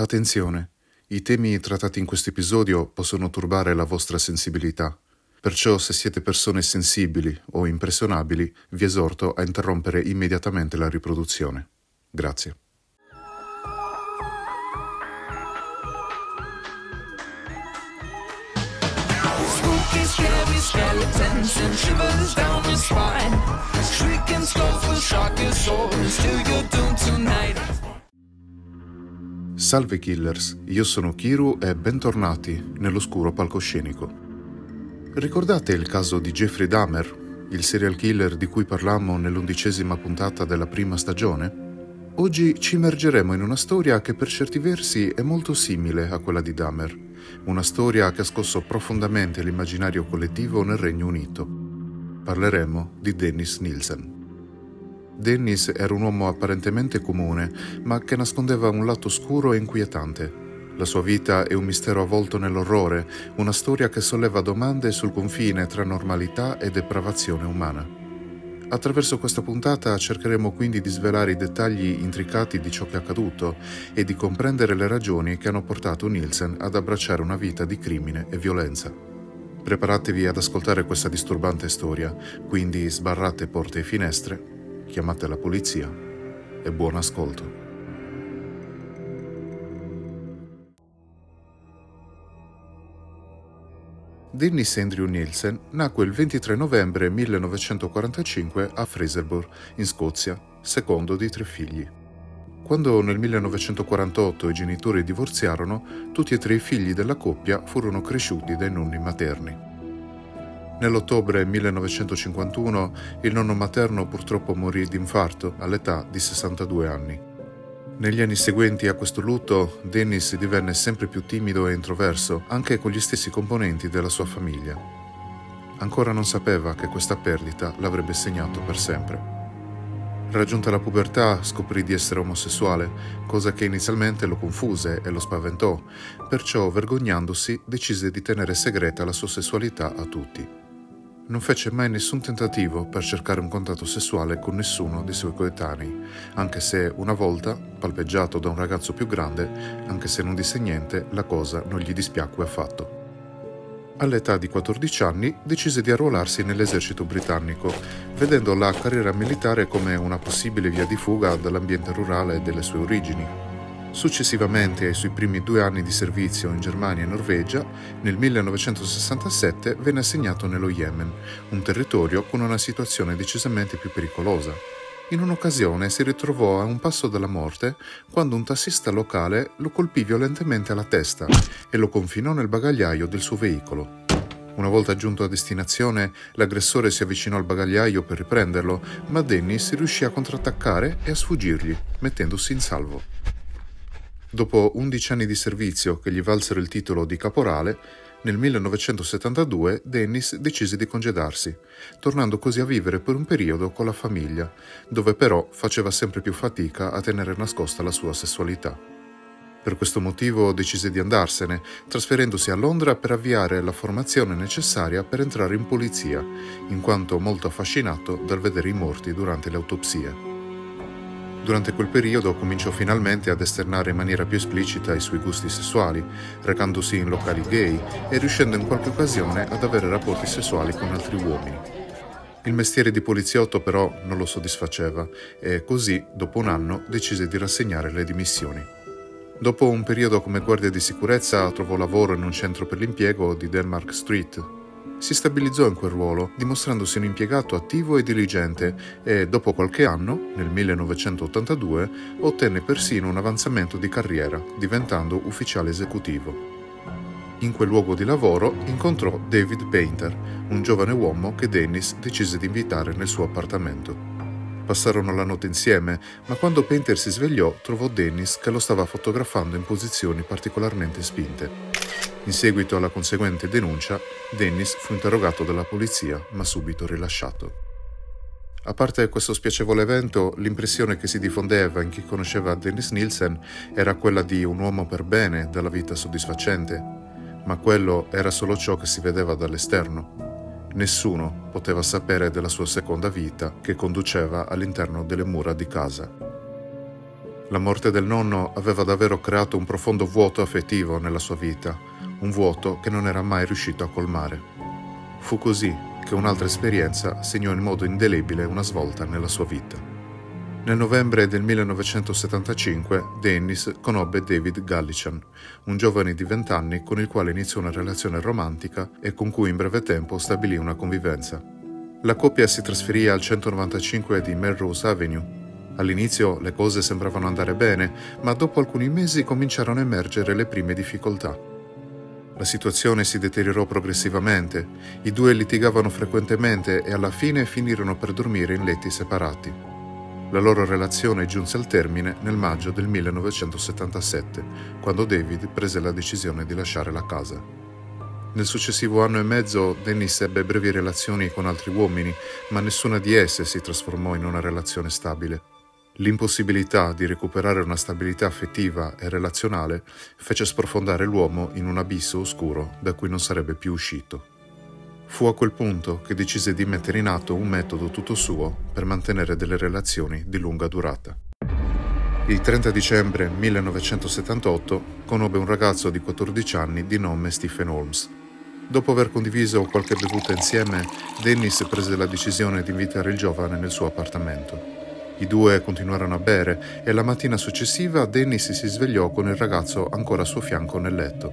Attenzione, i temi trattati in questo episodio possono turbare la vostra sensibilità. Perciò se siete persone sensibili o impressionabili, vi esorto a interrompere immediatamente la riproduzione. Grazie. Salve killers, io sono Kiru e bentornati nell'oscuro palcoscenico. Ricordate il caso di Jeffrey Dahmer, il serial killer di cui parlammo nell'undicesima puntata della prima stagione? Oggi ci immergeremo in una storia che per certi versi è molto simile a quella di Dahmer, una storia che ha scosso profondamente l'immaginario collettivo nel Regno Unito. Parleremo di Dennis Nielsen. Dennis era un uomo apparentemente comune, ma che nascondeva un lato scuro e inquietante. La sua vita è un mistero avvolto nell'orrore, una storia che solleva domande sul confine tra normalità e depravazione umana. Attraverso questa puntata cercheremo quindi di svelare i dettagli intricati di ciò che è accaduto e di comprendere le ragioni che hanno portato Nielsen ad abbracciare una vita di crimine e violenza. Preparatevi ad ascoltare questa disturbante storia, quindi sbarrate porte e finestre chiamate la polizia e buon ascolto. Dennis Andrew Nielsen nacque il 23 novembre 1945 a Fraserburgh, in Scozia, secondo di tre figli. Quando nel 1948 i genitori divorziarono, tutti e tre i figli della coppia furono cresciuti dai nonni materni. Nell'ottobre 1951 il nonno materno purtroppo morì di infarto all'età di 62 anni. Negli anni seguenti a questo lutto, Dennis divenne sempre più timido e introverso, anche con gli stessi componenti della sua famiglia. Ancora non sapeva che questa perdita l'avrebbe segnato per sempre. Raggiunta la pubertà, scoprì di essere omosessuale, cosa che inizialmente lo confuse e lo spaventò, perciò, vergognandosi, decise di tenere segreta la sua sessualità a tutti non fece mai nessun tentativo per cercare un contatto sessuale con nessuno dei suoi coetanei, anche se una volta, palpeggiato da un ragazzo più grande, anche se non disse niente, la cosa non gli dispiacque affatto. All'età di 14 anni decise di arruolarsi nell'esercito britannico, vedendo la carriera militare come una possibile via di fuga dall'ambiente rurale delle sue origini. Successivamente ai suoi primi due anni di servizio in Germania e Norvegia, nel 1967 venne assegnato nello Yemen, un territorio con una situazione decisamente più pericolosa. In un'occasione si ritrovò a un passo dalla morte quando un tassista locale lo colpì violentemente alla testa e lo confinò nel bagagliaio del suo veicolo. Una volta giunto a destinazione, l'aggressore si avvicinò al bagagliaio per riprenderlo, ma Dennis riuscì a contrattaccare e a sfuggirgli, mettendosi in salvo. Dopo 11 anni di servizio che gli valsero il titolo di caporale, nel 1972 Dennis decise di congedarsi, tornando così a vivere per un periodo con la famiglia, dove però faceva sempre più fatica a tenere nascosta la sua sessualità. Per questo motivo decise di andarsene, trasferendosi a Londra per avviare la formazione necessaria per entrare in polizia, in quanto molto affascinato dal vedere i morti durante le autopsie. Durante quel periodo cominciò finalmente ad esternare in maniera più esplicita i suoi gusti sessuali, recandosi in locali gay e riuscendo in qualche occasione ad avere rapporti sessuali con altri uomini. Il mestiere di poliziotto però non lo soddisfaceva e così, dopo un anno, decise di rassegnare le dimissioni. Dopo un periodo come guardia di sicurezza trovò lavoro in un centro per l'impiego di Denmark Street, si stabilizzò in quel ruolo, dimostrandosi un impiegato attivo e diligente e, dopo qualche anno, nel 1982, ottenne persino un avanzamento di carriera, diventando ufficiale esecutivo. In quel luogo di lavoro incontrò David Painter, un giovane uomo che Dennis decise di invitare nel suo appartamento. Passarono la notte insieme, ma quando Painter si svegliò trovò Dennis che lo stava fotografando in posizioni particolarmente spinte. In seguito alla conseguente denuncia, Dennis fu interrogato dalla polizia, ma subito rilasciato. A parte questo spiacevole evento, l'impressione che si diffondeva in chi conosceva Dennis Nielsen era quella di un uomo per bene, dalla vita soddisfacente, ma quello era solo ciò che si vedeva dall'esterno. Nessuno poteva sapere della sua seconda vita che conduceva all'interno delle mura di casa. La morte del nonno aveva davvero creato un profondo vuoto affettivo nella sua vita, un vuoto che non era mai riuscito a colmare. Fu così che un'altra esperienza segnò in modo indelebile una svolta nella sua vita. Nel novembre del 1975 Dennis conobbe David Gallichan, un giovane di 20 anni con il quale iniziò una relazione romantica e con cui in breve tempo stabilì una convivenza. La coppia si trasferì al 195 di Melrose Avenue. All'inizio le cose sembravano andare bene, ma dopo alcuni mesi cominciarono a emergere le prime difficoltà. La situazione si deteriorò progressivamente, i due litigavano frequentemente e alla fine finirono per dormire in letti separati. La loro relazione giunse al termine nel maggio del 1977, quando David prese la decisione di lasciare la casa. Nel successivo anno e mezzo Dennis ebbe brevi relazioni con altri uomini, ma nessuna di esse si trasformò in una relazione stabile. L'impossibilità di recuperare una stabilità affettiva e relazionale fece sprofondare l'uomo in un abisso oscuro da cui non sarebbe più uscito. Fu a quel punto che decise di mettere in atto un metodo tutto suo per mantenere delle relazioni di lunga durata. Il 30 dicembre 1978 conobbe un ragazzo di 14 anni di nome Stephen Holmes. Dopo aver condiviso qualche bevuta insieme, Dennis prese la decisione di invitare il giovane nel suo appartamento. I due continuarono a bere e la mattina successiva Dennis si svegliò con il ragazzo ancora a suo fianco nel letto.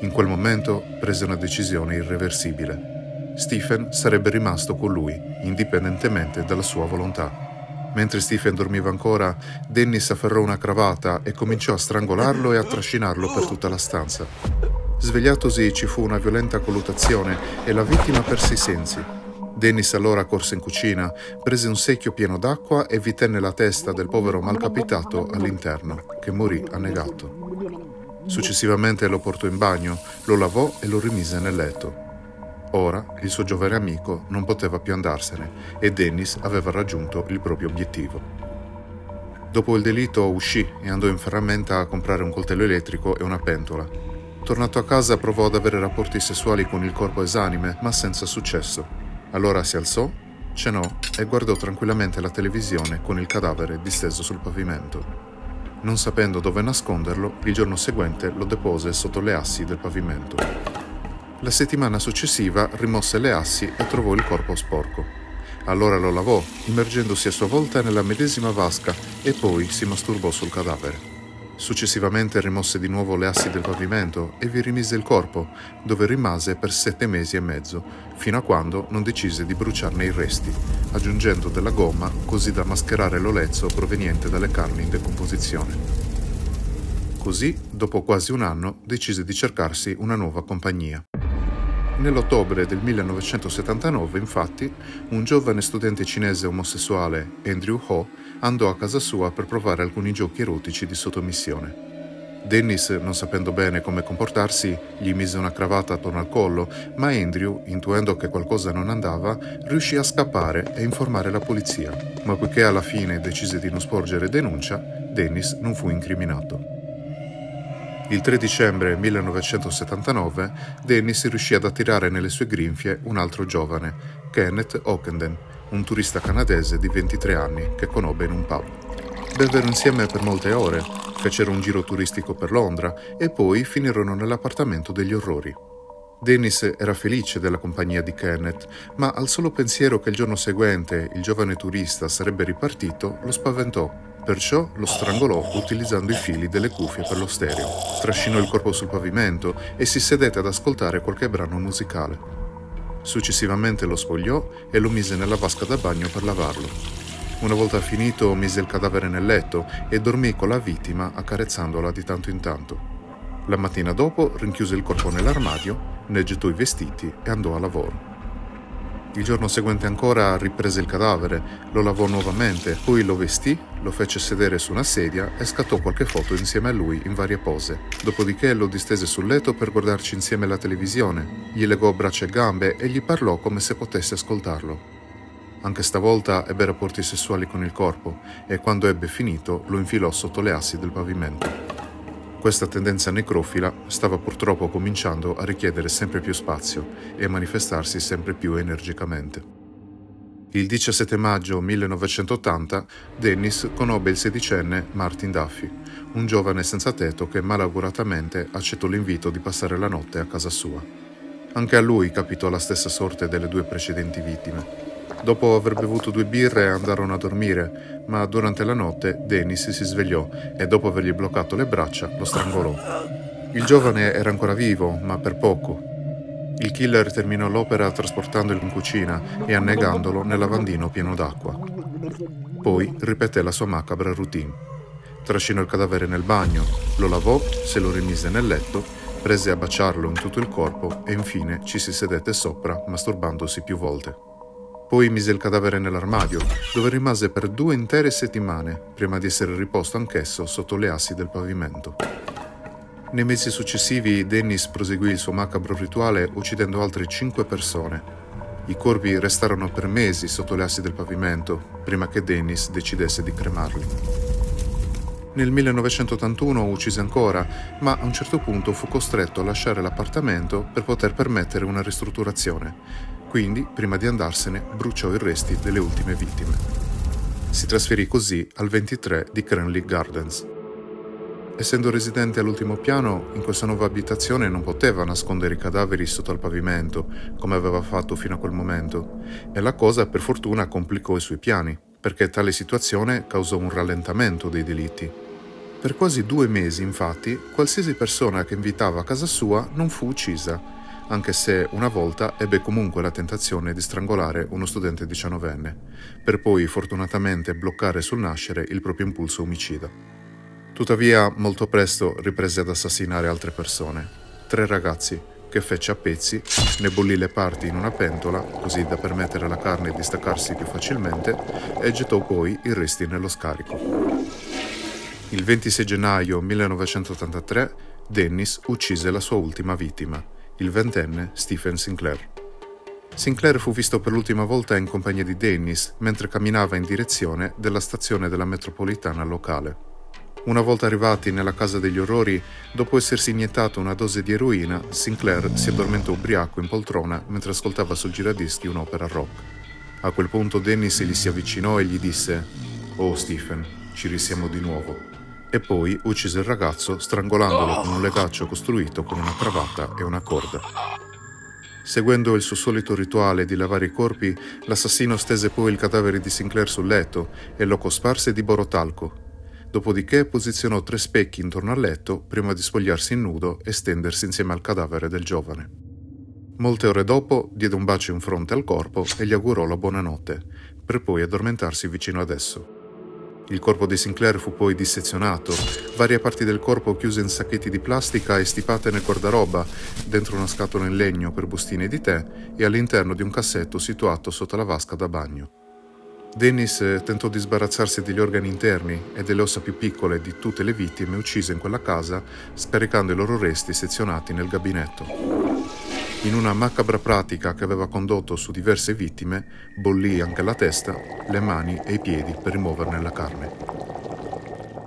In quel momento prese una decisione irreversibile. Stephen sarebbe rimasto con lui, indipendentemente dalla sua volontà. Mentre Stephen dormiva ancora, Dennis afferrò una cravatta e cominciò a strangolarlo e a trascinarlo per tutta la stanza. Svegliatosi ci fu una violenta colluttazione e la vittima perse i sensi. Dennis allora corse in cucina, prese un secchio pieno d'acqua e vi tenne la testa del povero malcapitato all'interno, che morì annegato. Successivamente lo portò in bagno, lo lavò e lo rimise nel letto. Ora il suo giovane amico non poteva più andarsene e Dennis aveva raggiunto il proprio obiettivo. Dopo il delitto uscì e andò in ferramenta a comprare un coltello elettrico e una pentola. Tornato a casa provò ad avere rapporti sessuali con il corpo esanime, ma senza successo. Allora si alzò, cenò e guardò tranquillamente la televisione con il cadavere disteso sul pavimento. Non sapendo dove nasconderlo, il giorno seguente lo depose sotto le assi del pavimento. La settimana successiva rimosse le assi e trovò il corpo sporco. Allora lo lavò, immergendosi a sua volta nella medesima vasca e poi si masturbò sul cadavere. Successivamente rimosse di nuovo le assi del pavimento e vi rimise il corpo, dove rimase per sette mesi e mezzo, fino a quando non decise di bruciarne i resti, aggiungendo della gomma così da mascherare l'olezzo proveniente dalle carni in decomposizione. Così, dopo quasi un anno, decise di cercarsi una nuova compagnia. Nell'ottobre del 1979, infatti, un giovane studente cinese omosessuale, Andrew Ho, andò a casa sua per provare alcuni giochi erotici di sottomissione. Dennis, non sapendo bene come comportarsi, gli mise una cravatta attorno al collo, ma Andrew, intuendo che qualcosa non andava, riuscì a scappare e informare la polizia. Ma poiché alla fine decise di non sporgere denuncia, Dennis non fu incriminato. Il 3 dicembre 1979 Dennis riuscì ad attirare nelle sue grinfie un altro giovane, Kenneth Ockenden, un turista canadese di 23 anni che conobbe in un pub. Bevvero insieme per molte ore, fecero un giro turistico per Londra e poi finirono nell'appartamento degli orrori. Dennis era felice della compagnia di Kenneth, ma al solo pensiero che il giorno seguente il giovane turista sarebbe ripartito lo spaventò Perciò lo strangolò utilizzando i fili delle cuffie per lo stereo, trascinò il corpo sul pavimento e si sedette ad ascoltare qualche brano musicale. Successivamente lo spogliò e lo mise nella vasca da bagno per lavarlo. Una volta finito mise il cadavere nel letto e dormì con la vittima accarezzandola di tanto in tanto. La mattina dopo rinchiuse il corpo nell'armadio, ne gettò i vestiti e andò a lavoro. Il giorno seguente ancora riprese il cadavere, lo lavò nuovamente, poi lo vestì, lo fece sedere su una sedia e scattò qualche foto insieme a lui in varie pose. Dopodiché lo distese sul letto per guardarci insieme la televisione, gli legò braccia e gambe e gli parlò come se potesse ascoltarlo. Anche stavolta ebbe rapporti sessuali con il corpo e quando ebbe finito lo infilò sotto le assi del pavimento. Questa tendenza necrofila stava purtroppo cominciando a richiedere sempre più spazio e a manifestarsi sempre più energicamente. Il 17 maggio 1980 Dennis conobbe il sedicenne Martin Duffy, un giovane senza tetto che malauguratamente accettò l'invito di passare la notte a casa sua. Anche a lui capitò la stessa sorte delle due precedenti vittime. Dopo aver bevuto due birre andarono a dormire, ma durante la notte Dennis si svegliò e dopo avergli bloccato le braccia lo strangolò. Il giovane era ancora vivo, ma per poco. Il killer terminò l'opera trasportandolo in cucina e annegandolo nel lavandino pieno d'acqua. Poi ripeté la sua macabra routine. Trascinò il cadavere nel bagno, lo lavò, se lo rimise nel letto, prese a baciarlo in tutto il corpo e infine ci si sedette sopra, masturbandosi più volte. Poi mise il cadavere nell'armadio, dove rimase per due intere settimane, prima di essere riposto anch'esso sotto le assi del pavimento. Nei mesi successivi Dennis proseguì il suo macabro rituale uccidendo altre cinque persone. I corpi restarono per mesi sotto le assi del pavimento, prima che Dennis decidesse di cremarli. Nel 1981 uccise ancora, ma a un certo punto fu costretto a lasciare l'appartamento per poter permettere una ristrutturazione quindi, prima di andarsene, bruciò i resti delle ultime vittime. Si trasferì così al 23 di Cranley Gardens. Essendo residente all'ultimo piano, in questa nuova abitazione non poteva nascondere i cadaveri sotto al pavimento, come aveva fatto fino a quel momento, e la cosa per fortuna complicò i suoi piani, perché tale situazione causò un rallentamento dei delitti. Per quasi due mesi, infatti, qualsiasi persona che invitava a casa sua non fu uccisa, anche se una volta ebbe comunque la tentazione di strangolare uno studente diciannovenne, per poi fortunatamente bloccare sul nascere il proprio impulso omicida. Tuttavia, molto presto riprese ad assassinare altre persone, tre ragazzi, che fece a pezzi, ne bollì le parti in una pentola, così da permettere alla carne di staccarsi più facilmente, e gettò poi i resti nello scarico. Il 26 gennaio 1983 Dennis uccise la sua ultima vittima, il ventenne Stephen Sinclair. Sinclair fu visto per l'ultima volta in compagnia di Dennis mentre camminava in direzione della stazione della metropolitana locale. Una volta arrivati nella casa degli orrori, dopo essersi iniettato una dose di eroina, Sinclair si addormentò ubriaco in poltrona mentre ascoltava sul giradischi un'opera rock. A quel punto Dennis gli si avvicinò e gli disse: Oh Stephen, ci risiamo di nuovo e poi uccise il ragazzo strangolandolo con un legaccio costruito con una cravatta e una corda. Seguendo il suo solito rituale di lavare i corpi, l'assassino stese poi il cadavere di Sinclair sul letto e lo cosparse di borotalco. Dopodiché posizionò tre specchi intorno al letto prima di spogliarsi in nudo e stendersi insieme al cadavere del giovane. Molte ore dopo diede un bacio in fronte al corpo e gli augurò la buonanotte, per poi addormentarsi vicino ad esso. Il corpo di Sinclair fu poi dissezionato, varie parti del corpo chiuse in sacchetti di plastica e stipate nel guardaroba, dentro una scatola in legno per bustine di tè e all'interno di un cassetto situato sotto la vasca da bagno. Dennis tentò di sbarazzarsi degli organi interni e delle ossa più piccole di tutte le vittime uccise in quella casa, scaricando i loro resti sezionati nel gabinetto. In una macabra pratica che aveva condotto su diverse vittime, bollì anche la testa, le mani e i piedi per rimuoverne la carne.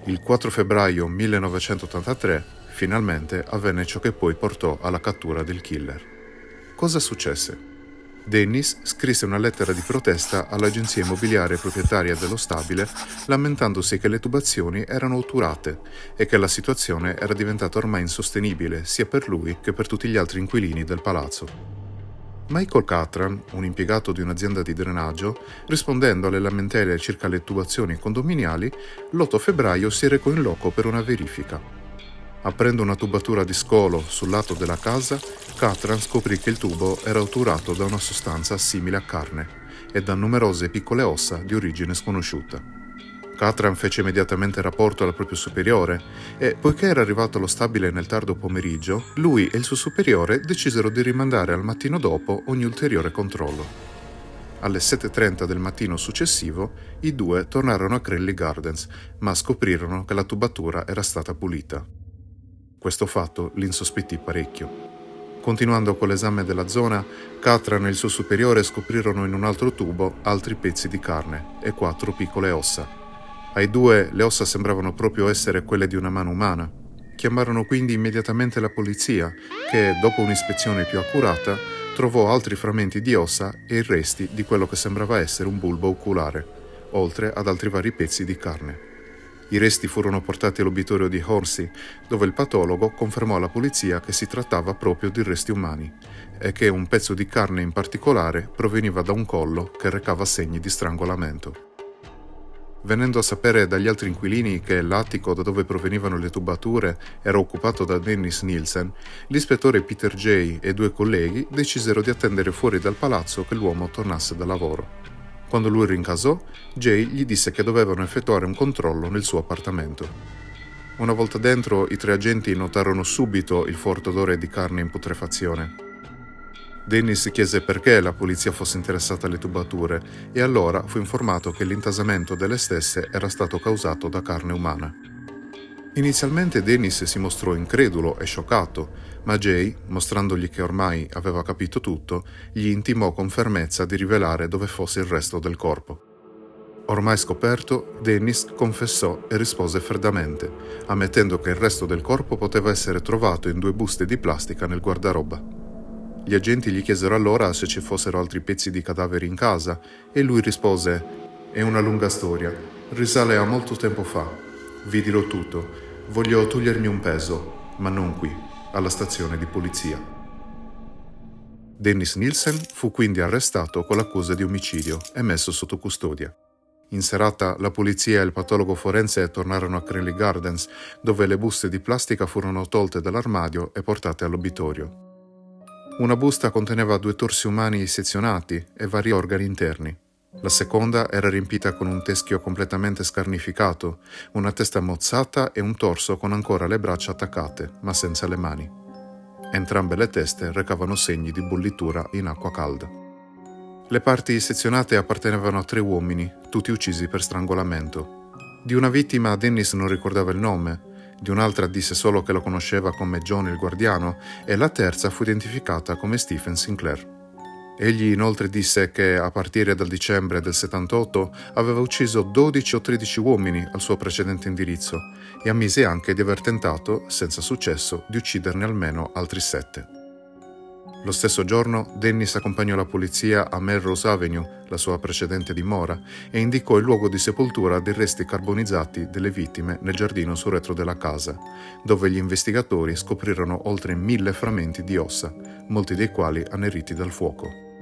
Il 4 febbraio 1983 finalmente avvenne ciò che poi portò alla cattura del killer. Cosa successe? Dennis scrisse una lettera di protesta all'agenzia immobiliare proprietaria dello stabile lamentandosi che le tubazioni erano otturate e che la situazione era diventata ormai insostenibile sia per lui che per tutti gli altri inquilini del palazzo. Michael Catran, un impiegato di un'azienda di drenaggio, rispondendo alle lamentele circa le tubazioni condominiali, l'8 febbraio si recò in loco per una verifica. Aprendo una tubatura di scolo sul lato della casa, Catran scoprì che il tubo era otturato da una sostanza simile a carne e da numerose piccole ossa di origine sconosciuta. Catran fece immediatamente rapporto al proprio superiore e, poiché era arrivato allo stabile nel tardo pomeriggio, lui e il suo superiore decisero di rimandare al mattino dopo ogni ulteriore controllo. Alle 7.30 del mattino successivo, i due tornarono a Crelly Gardens, ma scoprirono che la tubatura era stata pulita. Questo fatto li insospettì parecchio. Continuando con l'esame della zona, Catran e il suo superiore scoprirono in un altro tubo altri pezzi di carne e quattro piccole ossa. Ai due le ossa sembravano proprio essere quelle di una mano umana. Chiamarono quindi immediatamente la polizia, che, dopo un'ispezione più accurata, trovò altri frammenti di ossa e i resti di quello che sembrava essere un bulbo oculare, oltre ad altri vari pezzi di carne. I resti furono portati all'obitorio di Hornsey, dove il patologo confermò alla polizia che si trattava proprio di resti umani e che un pezzo di carne in particolare proveniva da un collo che recava segni di strangolamento. Venendo a sapere dagli altri inquilini che l'attico da dove provenivano le tubature era occupato da Dennis Nielsen, l'ispettore Peter Jay e due colleghi decisero di attendere fuori dal palazzo che l'uomo tornasse da lavoro. Quando lui rincasò, Jay gli disse che dovevano effettuare un controllo nel suo appartamento. Una volta dentro, i tre agenti notarono subito il forte odore di carne in putrefazione. Dennis chiese perché la polizia fosse interessata alle tubature e allora fu informato che l'intasamento delle stesse era stato causato da carne umana. Inizialmente Dennis si mostrò incredulo e scioccato, ma Jay, mostrandogli che ormai aveva capito tutto, gli intimò con fermezza di rivelare dove fosse il resto del corpo. Ormai scoperto, Dennis confessò e rispose freddamente, ammettendo che il resto del corpo poteva essere trovato in due buste di plastica nel guardaroba. Gli agenti gli chiesero allora se ci fossero altri pezzi di cadaveri in casa e lui rispose È una lunga storia, risale a molto tempo fa. Vi dirò tutto, voglio togliermi un peso, ma non qui alla stazione di polizia. Dennis Nielsen fu quindi arrestato con l'accusa di omicidio e messo sotto custodia. In serata la polizia e il patologo forense tornarono a Cranley Gardens, dove le buste di plastica furono tolte dall'armadio e portate all'obitorio. Una busta conteneva due torsi umani sezionati e vari organi interni. La seconda era riempita con un teschio completamente scarnificato, una testa mozzata e un torso con ancora le braccia attaccate, ma senza le mani. Entrambe le teste recavano segni di bollitura in acqua calda. Le parti sezionate appartenevano a tre uomini, tutti uccisi per strangolamento. Di una vittima Dennis non ricordava il nome, di un'altra disse solo che lo conosceva come John il guardiano e la terza fu identificata come Stephen Sinclair. Egli inoltre disse che a partire dal dicembre del 78 aveva ucciso 12 o 13 uomini al suo precedente indirizzo e ammise anche di aver tentato, senza successo, di ucciderne almeno altri sette. Lo stesso giorno Dennis accompagnò la polizia a Melrose Avenue, la sua precedente dimora, e indicò il luogo di sepoltura dei resti carbonizzati delle vittime nel giardino sul retro della casa, dove gli investigatori scoprirono oltre mille frammenti di ossa, molti dei quali anneriti dal fuoco.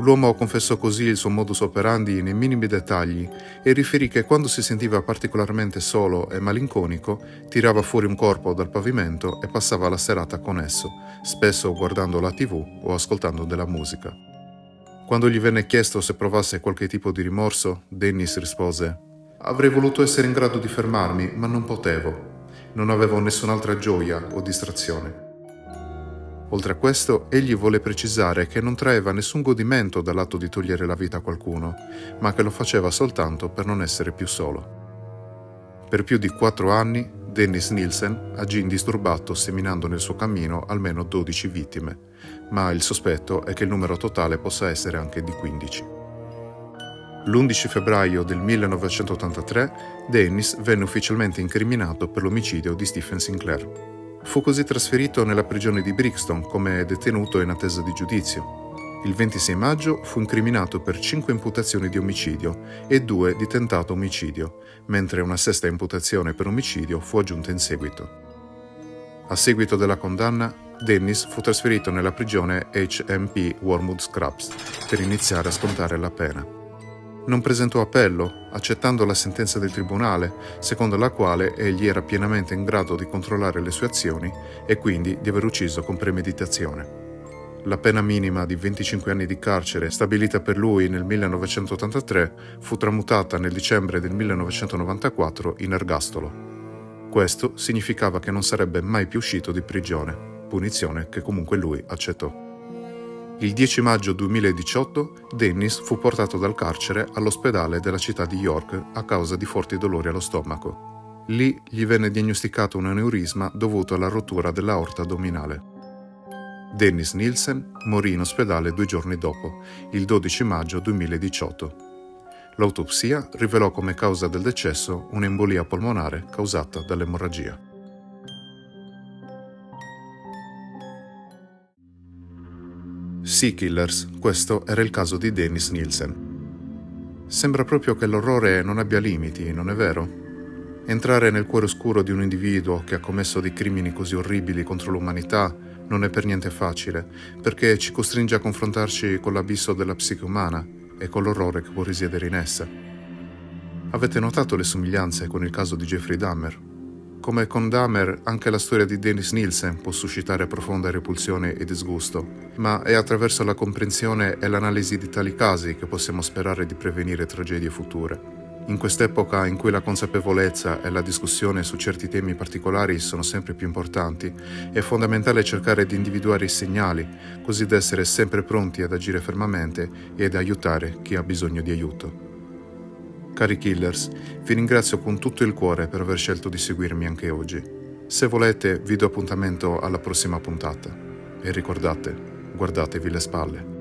L'uomo confessò così il suo modus operandi nei minimi dettagli e riferì che quando si sentiva particolarmente solo e malinconico, tirava fuori un corpo dal pavimento e passava la serata con esso, spesso guardando la tv o ascoltando della musica. Quando gli venne chiesto se provasse qualche tipo di rimorso, Dennis rispose Avrei voluto essere in grado di fermarmi, ma non potevo. Non avevo nessun'altra gioia o distrazione. Oltre a questo, egli vuole precisare che non traeva nessun godimento dall'atto di togliere la vita a qualcuno, ma che lo faceva soltanto per non essere più solo. Per più di quattro anni, Dennis Nielsen agì indisturbato seminando nel suo cammino almeno 12 vittime, ma il sospetto è che il numero totale possa essere anche di 15. L'11 febbraio del 1983 Dennis venne ufficialmente incriminato per l'omicidio di Stephen Sinclair. Fu così trasferito nella prigione di Brixton come detenuto in attesa di giudizio. Il 26 maggio fu incriminato per 5 imputazioni di omicidio e 2 di tentato omicidio, mentre una sesta imputazione per omicidio fu aggiunta in seguito. A seguito della condanna, Dennis fu trasferito nella prigione HMP Wormwood Scrubs per iniziare a scontare la pena non presentò appello, accettando la sentenza del tribunale, secondo la quale egli era pienamente in grado di controllare le sue azioni e quindi di aver ucciso con premeditazione. La pena minima di 25 anni di carcere stabilita per lui nel 1983 fu tramutata nel dicembre del 1994 in ergastolo. Questo significava che non sarebbe mai più uscito di prigione, punizione che comunque lui accettò. Il 10 maggio 2018 Dennis fu portato dal carcere all'ospedale della città di York a causa di forti dolori allo stomaco. Lì gli venne diagnosticato un aneurisma dovuto alla rottura dell'aorta addominale. Dennis Nielsen morì in ospedale due giorni dopo, il 12 maggio 2018. L'autopsia rivelò come causa del decesso un'embolia polmonare causata dall'emorragia. Sea Killers, questo era il caso di Dennis Nielsen. Sembra proprio che l'orrore non abbia limiti, non è vero? Entrare nel cuore oscuro di un individuo che ha commesso dei crimini così orribili contro l'umanità non è per niente facile, perché ci costringe a confrontarci con l'abisso della psiche umana e con l'orrore che può risiedere in essa. Avete notato le somiglianze con il caso di Jeffrey Dahmer? Come con Dahmer, anche la storia di Dennis Nielsen può suscitare profonda repulsione e disgusto, ma è attraverso la comprensione e l'analisi di tali casi che possiamo sperare di prevenire tragedie future. In quest'epoca in cui la consapevolezza e la discussione su certi temi particolari sono sempre più importanti, è fondamentale cercare di individuare i segnali, così da essere sempre pronti ad agire fermamente e ad aiutare chi ha bisogno di aiuto. Cari killers, vi ringrazio con tutto il cuore per aver scelto di seguirmi anche oggi. Se volete, vi do appuntamento alla prossima puntata. E ricordate, guardatevi le spalle.